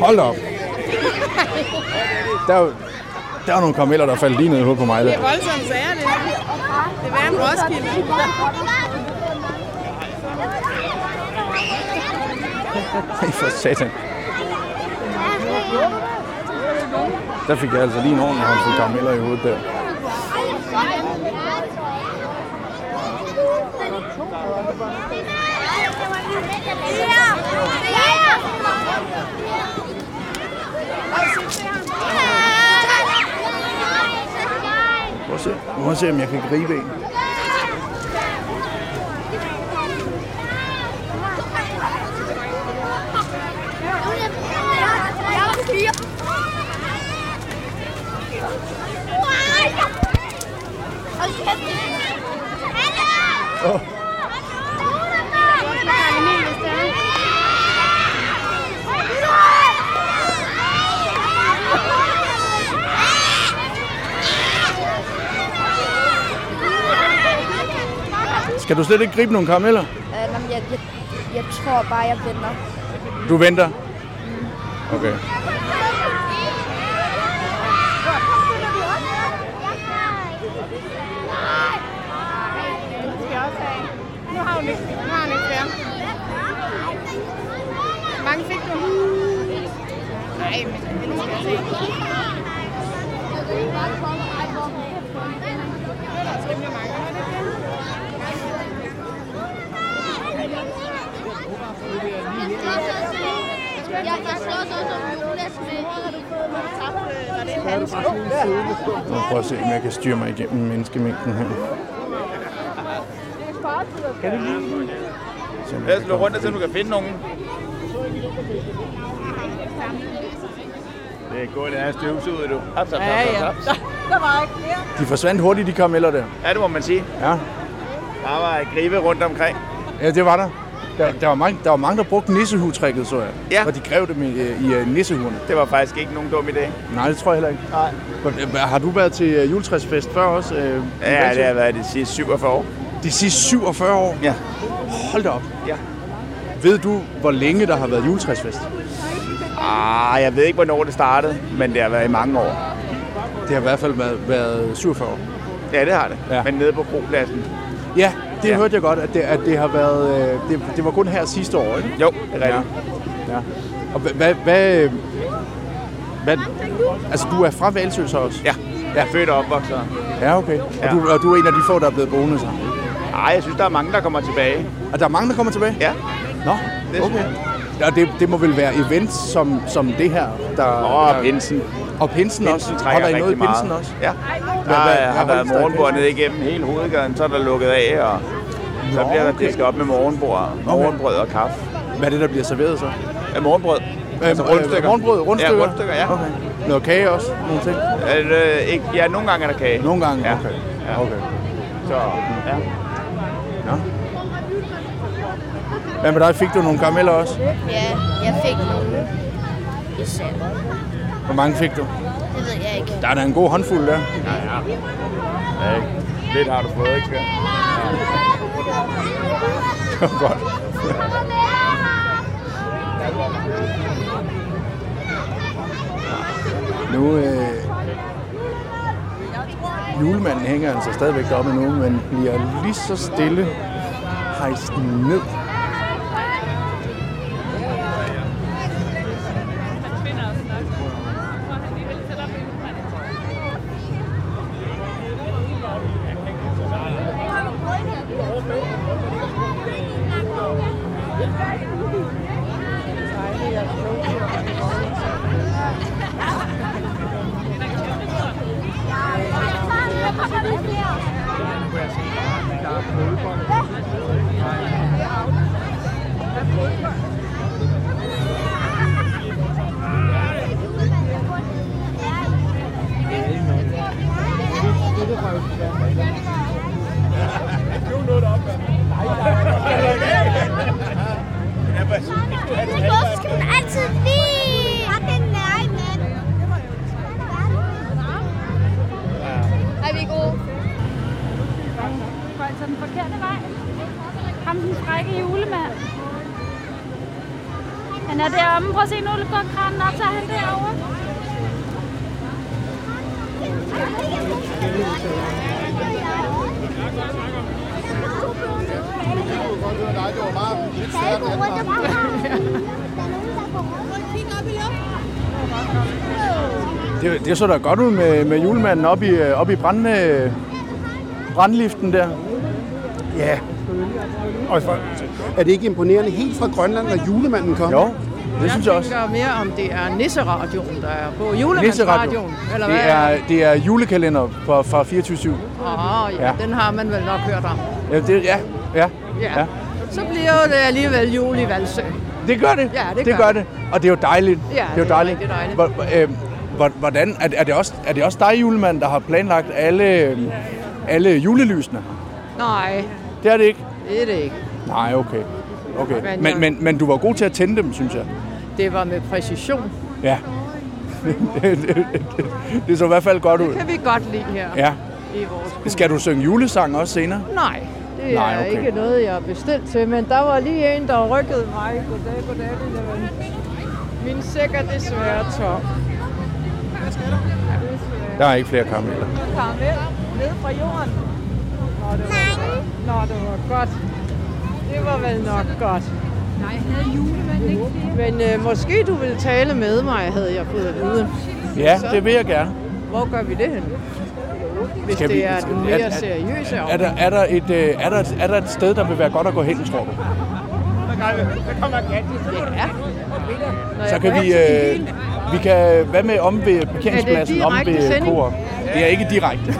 Hold op. Der er der er nogle karameller, der faldt lige ned i hovedet på mig. Det Der. er voldsomt sager, det her. Det er værre end Roskilde. <laughs> Ej, for satan. Der fik jeg altså lige en ordentlig håndfuld karameller i hovedet der. Prøv at se, Nu må jeg se om jeg kan gribe en. Oh. Skal du slet ikke gribe nogle karameller? Øh, jeg, jeg, jeg tror bare, jeg venter. Du venter? Okay. Nu har hun ikke, nu har hun ikke flere. Hvor mange fik du? Nej, men det skal jeg se. Rimelig mange, er det ikke Jeg, jeg så som Jonas med. Nu prøver at se, om jeg kan styre mig igennem menneskemængden her. Kan du lige? Se, om jeg Lad os kan slå komme rundt, så du kan finde nogen. Det er godt, det er støvsuget, du. Haps, haps, Ja, haps, ja. haps. Der var ikke flere. De forsvandt hurtigt, de karameller der. Ja, det må man sige. Ja, Der var et gribe rundt omkring. ja det var der. Der, der, var mange, der var mange, der brugte nissehue-trækket, så jeg. Ja. Og de grev dem i, i, i uh, nissehuerne. Det var faktisk ikke nogen dum idé. Nej, det tror jeg heller ikke. Nej. Har du været til uh, juletræsfest før også? Uh, Ja, det har været de sidste 47 år. De sidste 47 år? Ja. Hold da op. Ja. Ved du, hvor længe der har været juletræsfest? Ah, jeg ved ikke, hvornår det startede, men det har været i mange år. Det har i hvert fald været, været 47 år. Ja, det har det. Ja. Men nede på Kropladsen. Ja, det Ja. hørte jeg godt, at det, at det har været... øh, Det, det var kun her sidste år, ikke? Jo, det er rigtigt. Ja. ja. Og hvad, hvad, hvad. Altså, du er fra Valsø så også? Ja, jeg er født og opvokset. Ja, okay. Og, Ja. du, og du er en af de få, der er blevet boende så? Ej, jeg synes, der er mange, der kommer tilbage. Og der er mange, der kommer tilbage? Ja. Nå, Det okay. Ja, det, det må vel være events som, som det her, der... Og der, pinsen. Og pinsen, Pinsen også. trækker Holder I noget i rigtig pinsen meget. også? Ja. Hvad- Der hvad- har, har været der i morgenbord ned igennem hele hovedgaden, så er der lukket af, og så Nå, bliver der okay. disket op med morgenbord, morgenbrød og kaffe. Hvad er det, der bliver serveret så? Ja, morgenbrød. Altså rundstykker. Morgenbrød, rundstykker? Ja, rundstykker, ja. Okay. Noget kage også? Nogle ting? Øh, ikke, ja, nogle gange er der kage. Nogle gange? Ja. Okay. Ja. okay. Så, ja. Nå. Hvad med dig? Fik du nogle karameller også? Ja, jeg fik nogle. Især. Hvor mange fik du? Det ved jeg ikke. Der er da en god håndfuld der. Ja, ja. ja ikke? Lidt har du fået, ikke skat? <laughs> Godt. Nu, øh, julemanden hænger altså stadigvæk deroppe nu, men bliver lige så stille hejst ned. Han er nu går kranen op, så er han derovre. Det, det så da godt ud med, med julemanden oppe i, øh, oppe i brand, øh, brandliften der. Ja. Og for, er det ikke imponerende helt fra Grønland, når julemanden kommer? Jo, det synes jeg også. tænker mere, om det er Nisseradioen, der er på julemandsradioen. Eller Det hvad? er, det er julekalender fra, fra 24-7. Åh, ja, Ja. den har man vel nok hørt om. Ja, det, ja, ja, Ja. Så bliver det alligevel jul i Valsø. Det gør det. Ja, det, det gør det. Og det er jo dejligt. Ja, det er det jo er dejligt. rigtig dejligt. Hvor- hvor- øh, hvor- Hvordan, er, er, det også, er det også dig, julemand, der har planlagt alle, øh, alle julelysene? Nej, Det er det ikke? det er det ikke. Nej, okay. okay. Men Men, jeg- men, men du var god til at tænde dem, synes jeg. Det var med præcision. Ja. <laughs> det, det, det, det så i hvert fald godt ud. Det kan vi godt lide her Ja. i vores Skal du synge julesang også senere? Nej, det Nej, er okay. ikke noget, jeg har bestilt til, men der var lige en, der rykkede mig. Goddag, goddag, lille ven. Min sæk er desværre tom. Der er ikke flere karameller. Karamel ned fra jorden. Nå, det var, Nå, det var godt. Det var vel nok godt. Nej, havde julemanden ikke Men øh, måske du ville tale med mig, havde jeg fået at vide. Ja, Så, det vil jeg gerne. Hvor gør vi det hen? Hvis Skal det vi- er skal- den er- mere er- seriøse Er der, er, der et, øh, er, der, et- er der et sted, der vil være godt at gå hen, tror du? Ja. Så jeg kan vi, øh, vi kan, hvad med om ved parkeringspladsen, om ved? Coop? Det er ikke direkte,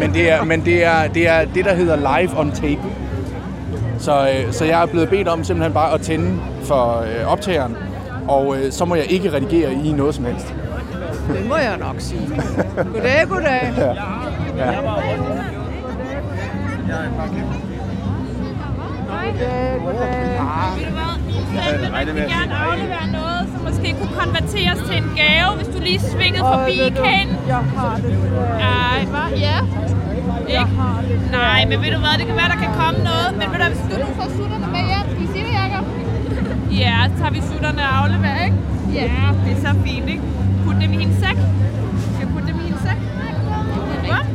men det er, men det er, det er det, der hedder live on tape. Så, øh, så jeg er blevet bedt om simpelthen bare at tænde for øh, optageren, og øh, så må jeg ikke redigere i noget som helst. <laughs> Det må jeg nok sige. Goddag, goddag. Ja. Ja. Goddag, goddag. Ved du hvad? Gerne aflevere noget, som måske kunne konverteres til en gave, hvis du lige svingede forbi du, kagen. Jeg har det. Ej, hvad? Ja. Ikke? Nej, men ved du hvad, det kan være, der kan komme noget. Men ved du, hvad, hvis du nu får sutterne med hjem, skal vi sige det, Jacob? Ja, så tager vi sutterne og afleverer, ikke? Ja, det er så fint, ikke? Put dem i hendes sæk. Skal jeg putte dem i hendes sæk? Godt.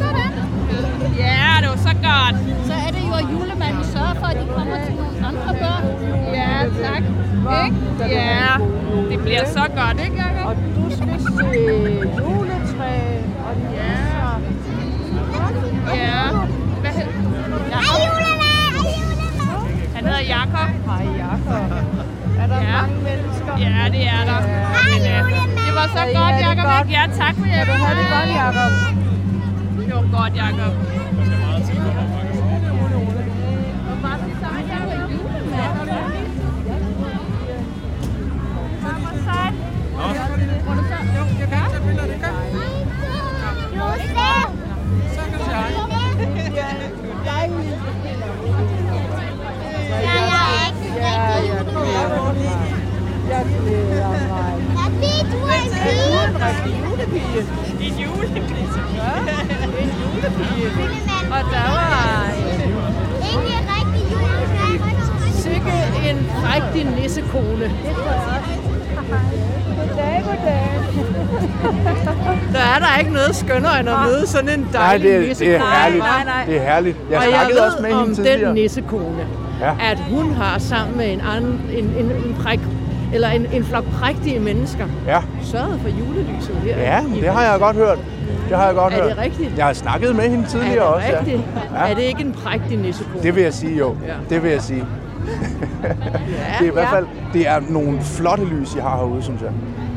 Sådan. Ja, det var så godt. Så er det jo, at julemanden sørger for, at de kommer til nogle andre børn. Ja, tak. Ikke? Ja, det bliver så godt, ikke, Jacob? Og du skal se juletræ Ja. Hvad hed? Hej julemand! Hej julemand! Han hedder Jakob. Hej, Jakob. Er der Ja. mange mennesker? Ja, det er der. Men, øh, det var så godt, Jakob. Ja, tak for Kan hjælpen. du have det godt, Jakob? Det var godt, Jakob. En rigtig julepige? En julepige. Ja, en julepige. Og der var sikke en rigtig nissekone. Det tror jeg. Goddag, goddag. Der er der ikke noget skønnere end at møde sådan en Nej, dejlig det er, det nissekone. er herligt. Nej, nej. Det er herligt. Jeg og jeg ved også med om tidligere. den nissekone, Ja. at hun har sammen med en anden, en, en, en præk, eller en, en flok prægtige mennesker, Ja. sørget for julelyset her. Ja, det har jeg godt hørt. Det har jeg godt Er det hørt. rigtigt? Jeg har snakket med hende tidligere er det også. rigtigt? Ja. Er det ikke en prægtig nissekone? Det vil jeg sige, jo. Ja. Det vil jeg sige. ja, Det er i hvert fald det er nogle flotte lys, I har herude, synes jeg.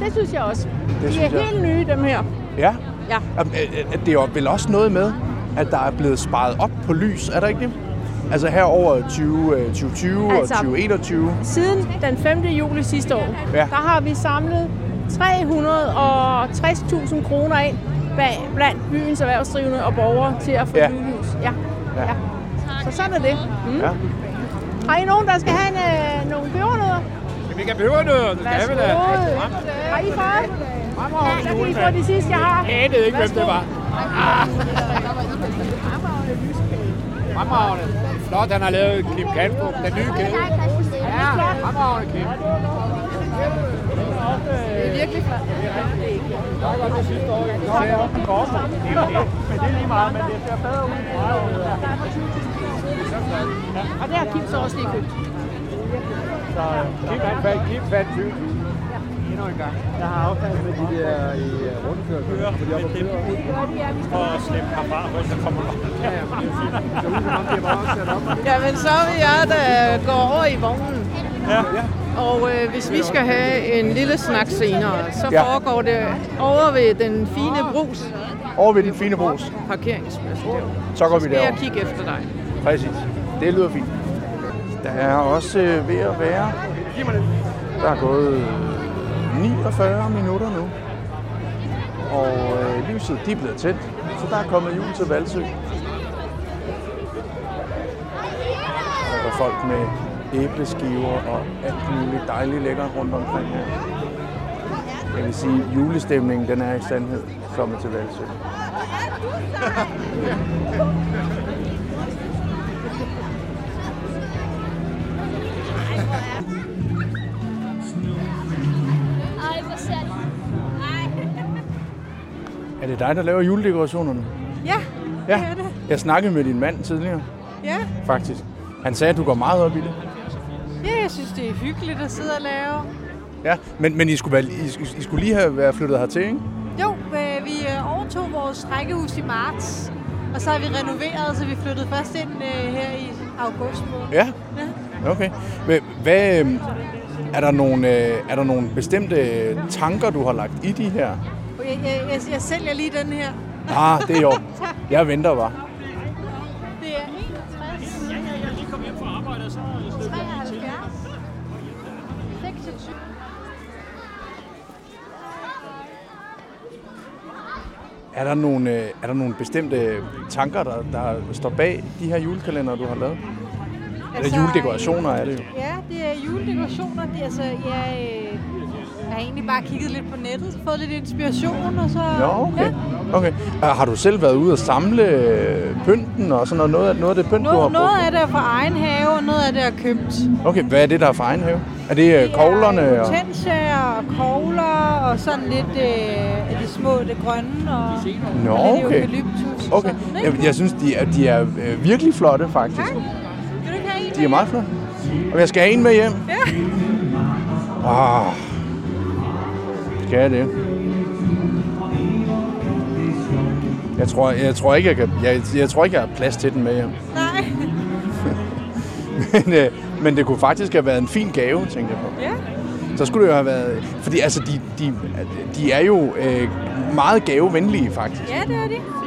Det synes jeg også. Det De synes er jeg. helt nye, dem her. Ja. Ja. Jamen, øh, øh, Det er jo vel også noget med, at der er blevet sparet op på lys, er der ikke det? Altså her over 20, øh, 2020 Altså- og 2021. Siden den 5. juli sidste år, Ja. der har vi samlet 360.000 kroner ind bag, blandt byens erhvervsdrivende og borgere til at få Ja. ja. julelys. Ja. Ja. ja. Så sådan er det. Mm. Ja. Har I nogen, der skal have en, øh, nogle pebernødder? Vi kan pebernødder, det skal vi da. Har I fået? Ja, så kan I få de sidste, jeg har. Jeg anede ikke, hvem det var. Fremragende. Flot, han har lavet Kim Kanstrup, den nye kæde. Ja, fremragende Kim. Det er virkelig flot. Det var godt det sidste år. Jeg ser op den korte. Men det er lige meget, men det ser bedre ud. Og det har Kim så også lige købt. Så Kim han fandt, Kim fandt 20. Endnu en gang. Jeg har aftalt med de der i uh, rundkørsler. Fordi jeg var For at slippe ham bare, hvis der kommer op. Ja, ja, det er fint. Så ud som om de er bare sat op. Jamen, så vil jeg da gå over i vognen. Ja. Og øh, hvis vi skal have en lille snak senere, så Ja. foregår det over ved den fine brus Over ved din fine brus. parkeringsplads. Så går vi Skal jeg derover. kigge efter dig? Præcis. Det lyder fint. Der er også øh, ved at være... Der er gået øh, 49 minutter nu. Og øh, lyset de er blevet tændt. Så der er kommet jul til Valsø. Der er folk med æbleskiver og alt muligt dejligt lækker rundt omkring her. Jeg vil sige, at julestemningen den er i sandhed kommet til Valsø. Ser det. Er det dig, der laver juledekorationerne? Ja, Ja. det er det. Jeg snakkede med din mand tidligere, Ja. faktisk. Han sagde, at du går meget op i det. ja, jeg synes, det er hyggeligt at sidde og lave. Ja, men, men I, skulle være, I, I skulle lige have været flyttet hertil, ikke? Jo, øh, vi øh, overtog vores rækkehus i marts, og så har vi renoveret, så vi flyttede først ind øh, her i august måned. Ja. Ja. Okay. Hvad, øhm, er, der nogle, øh, er der nogle bestemte tanker, du har lagt i de her? Og Jeg, jeg, jeg, jeg sælger lige den her. Ah, det er jo. <laughs> Jeg venter bare. Det er 61. Ja, ja, jeg lige kommet hjem fra arbejde, så 73. 26. Er der nogle, øh, er der nogle bestemte tanker, der, der står bag de her julekalender, du har lavet? Altså, juledekorationer er det jo. Ja, det er juledekorationer. Det er, altså, jeg, øh, jeg har egentlig bare kigget lidt på nettet, fået lidt inspiration, og så... Nå, okay. Ja. okay. Og Har du selv været ude og samle øh, pynten og sådan noget? Noget af, noget af det pynt, du har Noget, brugt? noget af det er fra egen have, og noget af det er købt. Okay, hvad er det, der er for egen have? Er det øh, koglerne? Og... Hortensia og kogler, og sådan lidt øh, af de små, det grønne, og, Nå, og lidt okay. eukalyptus. Okay. Sådan, Jeg, jeg synes, de er, de er virkelig flotte, faktisk. Vil De er meget flotte. Og jeg skal have en med hjem. Ja. Ah. Skal jeg det? Jeg tror, jeg tror ikke, jeg kan, jeg, jeg tror ikke, jeg har plads til den med hjem. Nej. <laughs> men, øh, men det kunne faktisk have været en fin gave, tænkte jeg på. Ja. Så skulle det jo have været... Fordi altså, de, de, de er jo øh, meget gavevenlige, faktisk. Ja, det er det.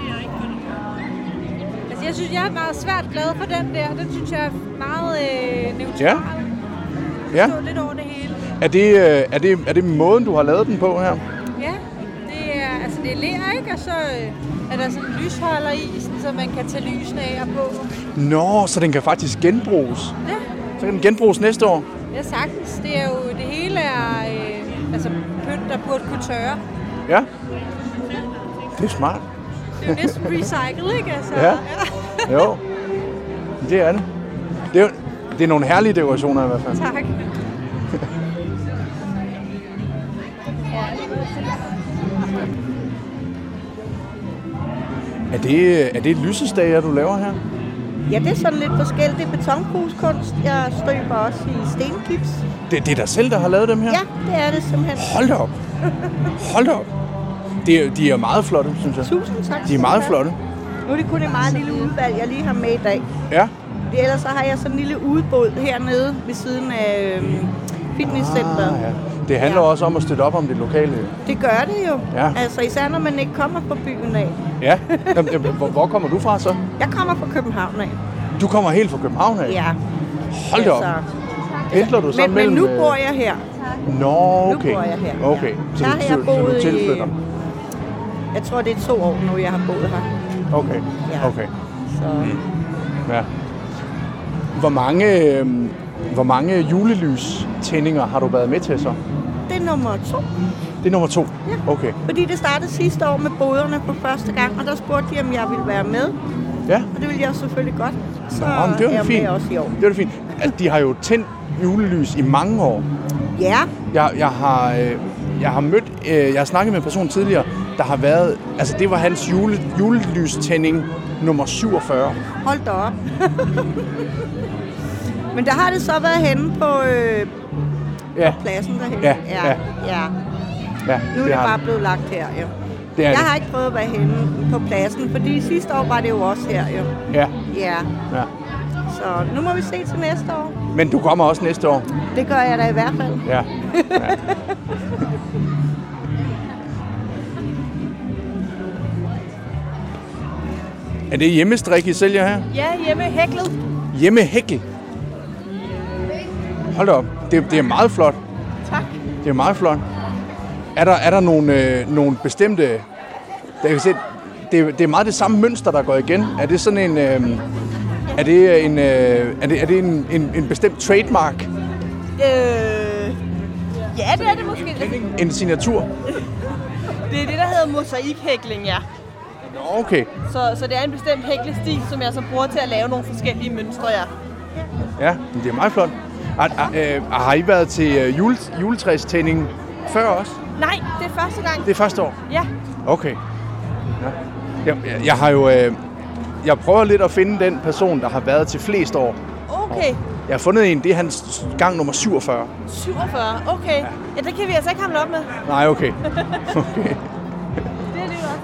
Jeg synes, jeg er meget svært glad for den der. Den synes jeg er meget øh, neutral. Ja. Ja. Lidt over det hele. Er det, øh, er, det, er det måden, du har lavet den på her? Ja, det er, altså det er ler, ikke? Og så øh, er der sådan en lysholder i, sådan, så man kan tage lysene af og på. Nå, så den kan faktisk genbruges. Ja. Så kan den genbruges næste år. Ja, sagtens. Det er jo, det hele er øh, altså pynt, der burde kunne tørre. Ja. Det er smart. Det er jo næsten recyclet, ikke? Altså, Ja. Jo, det er det. Det er, det er nogle herlige dekorationer i hvert fald. Tak. Er det, er det lysestager, du laver her? Ja, det er sådan lidt forskelligt. Det er betonkruskunst. Jeg støber også i stenkips. Det, det er dig selv, der har lavet dem her? Ja, det er det simpelthen. Hold op. Hold op. Det er, de er meget flotte, synes jeg. Tusind tak. De er meget flotte. Nu er det kun et meget lille udvalg, jeg lige har med i dag. Ja. Det, ellers så har jeg sådan en lille udbåd hernede ved siden af øhm, fitnesscenteret. Ah, ja. Det handler ja. også om at støtte op om det lokale. Det gør det jo. Ja. Altså især når man ikke kommer fra byen af. Ja. Jamen, hvor, hvor kommer du fra så? Jeg kommer fra København af. Du kommer helt fra København af? Ja. Hold da op. Altså, Pendler du så men, men mellem... nu øh, bor jeg her. Nå, okay. Nu bor jeg her. Okay, så, har så, jeg så du boet i- tilflytter? Jeg tror, det er to år nu, jeg har boet her. Okay, Ja. okay. Så Ja. Hvor mange, øh, hvor mange julelys-tændinger har du været med til så? det er nummer to. Det er nummer to? Ja. Okay. Fordi det startede sidste år med boderne på første gang, og der spurgte de, om jeg ville være med. Ja. Og det ville jeg selvfølgelig godt. Så Nå, men det var er jeg fint. med også i år. Det var da fint. Altså, de har jo tændt julelys i mange år. Ja. Jeg, jeg, har, øh, jeg har mødt, øh, jeg har snakket med en person tidligere, der har været, altså det var hans jule, julelystænding nummer 47. Hold da op. <laughs> Men der har det så været henne på, øh, Ja. på pladsen derhen. Ja, ja. ja. ja. Ja, Nu er det har bare blevet lagt her, jo. Det er jeg det. har ikke prøvet at være henne på pladsen, fordi sidste år var det jo også her, jo. Ja, Ja. ja. Så nu må vi se til næste år. Men du kommer også næste år. Det gør jeg da i hvert fald. Ja. <laughs> ja. Er det hjemmestrik, I sælger her? Ja, hjemme hæklet. Hjemmehækkel. Hold op. Det, det er meget flot. Tak. Det er meget flot. Er der, er der nogle, øh, nogle bestemte... Jeg kan se, det, det er meget det samme mønster, der går igen. Er det sådan en... Øh, er det en, øh, er det, er det en, en, en bestemt trademark? Øh, ja, det er det måske. En signatur? Det er det, der hedder mosaikhækling, ja. Okay. Så, så det er en bestemt hæklestil, som jeg så bruger til at lave nogle forskellige mønstre, ja. Ja, men det er meget flot. Har, har, øh, har I været til øh, jule, juletræstænding før også? Nej, det er første gang. Det er første år? Ja. Okay. Ja. Jeg, jeg, jeg har jo... Øh, jeg prøver lidt at finde den person, der har været til flest år. Okay. Jeg har fundet en, det er hans gang nummer 47. 47, okay. Ja, det kan vi altså ikke hamle op med. Nej, okay. <laughs> okay.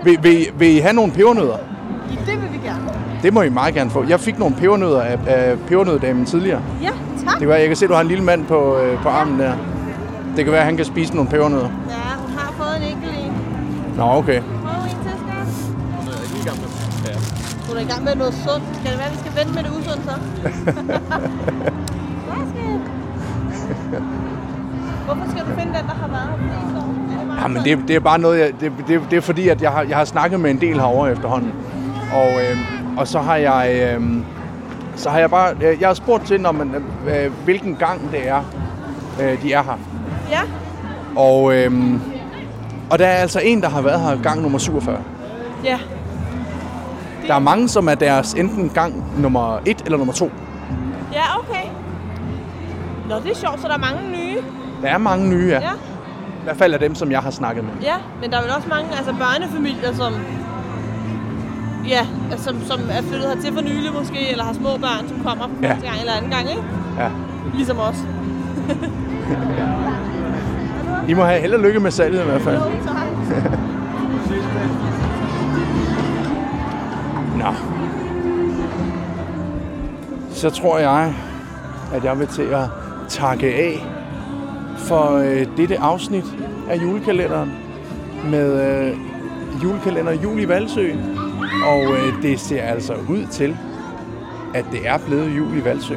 Vil, vil, vil I have nogle pebernødder? Det vil vi gerne. Det må I meget gerne få. Jeg fik nogle pebernødder af, af pebernøddamen tidligere. Ja, tak. Det kan være, jeg kan se, at du har en lille mand på, øh, på armen der. Det kan være, at han kan spise nogle pebernødder. Ja, hun har fået en enkelt en. Nå, okay. Prøv en til, skat. Hun er i gang med noget sundt. Skal det være, at vi skal vente med det usundt så? <laughs> Hvad skal Hvorfor skal du finde den, der har været her Jamen, det, det er bare noget, jeg, det, det, det er fordi, at jeg har, jeg har snakket med en del herovre efterhånden. Og, øh, og så har jeg... Øh, så har jeg bare... Jeg har spurgt til, når man, øh, hvilken gang det er, øh, de er her. Ja. Og, øh, og der er altså en, der har været her gang nummer 47. Ja. Der er mange, som er deres enten gang nummer 1 eller nummer 2. Ja, okay. Nå, det er sjovt, så der er mange nye. Der er mange nye, ja. Ja. I hvert fald af dem, som jeg har snakket med. Ja, men der er vel også mange altså børnefamilier, som, ja, altså, som, som er flyttet hertil for nylig måske, eller har små børn, som kommer for Ja. første gang eller anden gang, ikke? Ja. Ligesom os. <laughs> I må have held og lykke med salget i hvert fald. Nå. Så tror jeg, at jeg vil til at takke af for øh, dette afsnit af julekalenderen med øh, julekalender Jul i Valsø. Og øh, det ser altså ud til, at det er blevet jul i Valsø.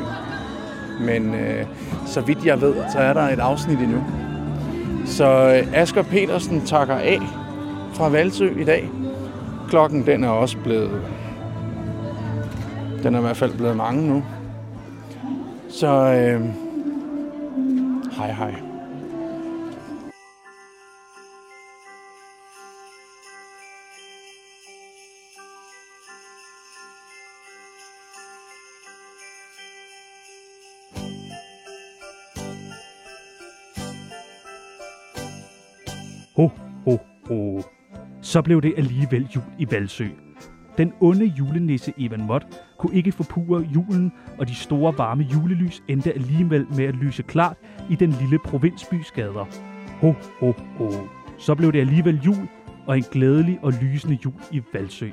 Men øh, så vidt jeg ved, så er der et afsnit endnu. Så øh, Asger Petersen takker af fra Valsø i dag. Klokken den er også blevet... Den er i hvert fald blevet mange nu. Så øh, hej hej. Oh. Så blev det alligevel jul i Valsø. Den onde julenisse Evan Mott kunne ikke forpure julen, og de store varme julelys endte alligevel med at lyse klart i den lille provinsbys gader. Ho, ho, ho. Så blev det alligevel jul, og en glædelig og lysende jul i Valsø.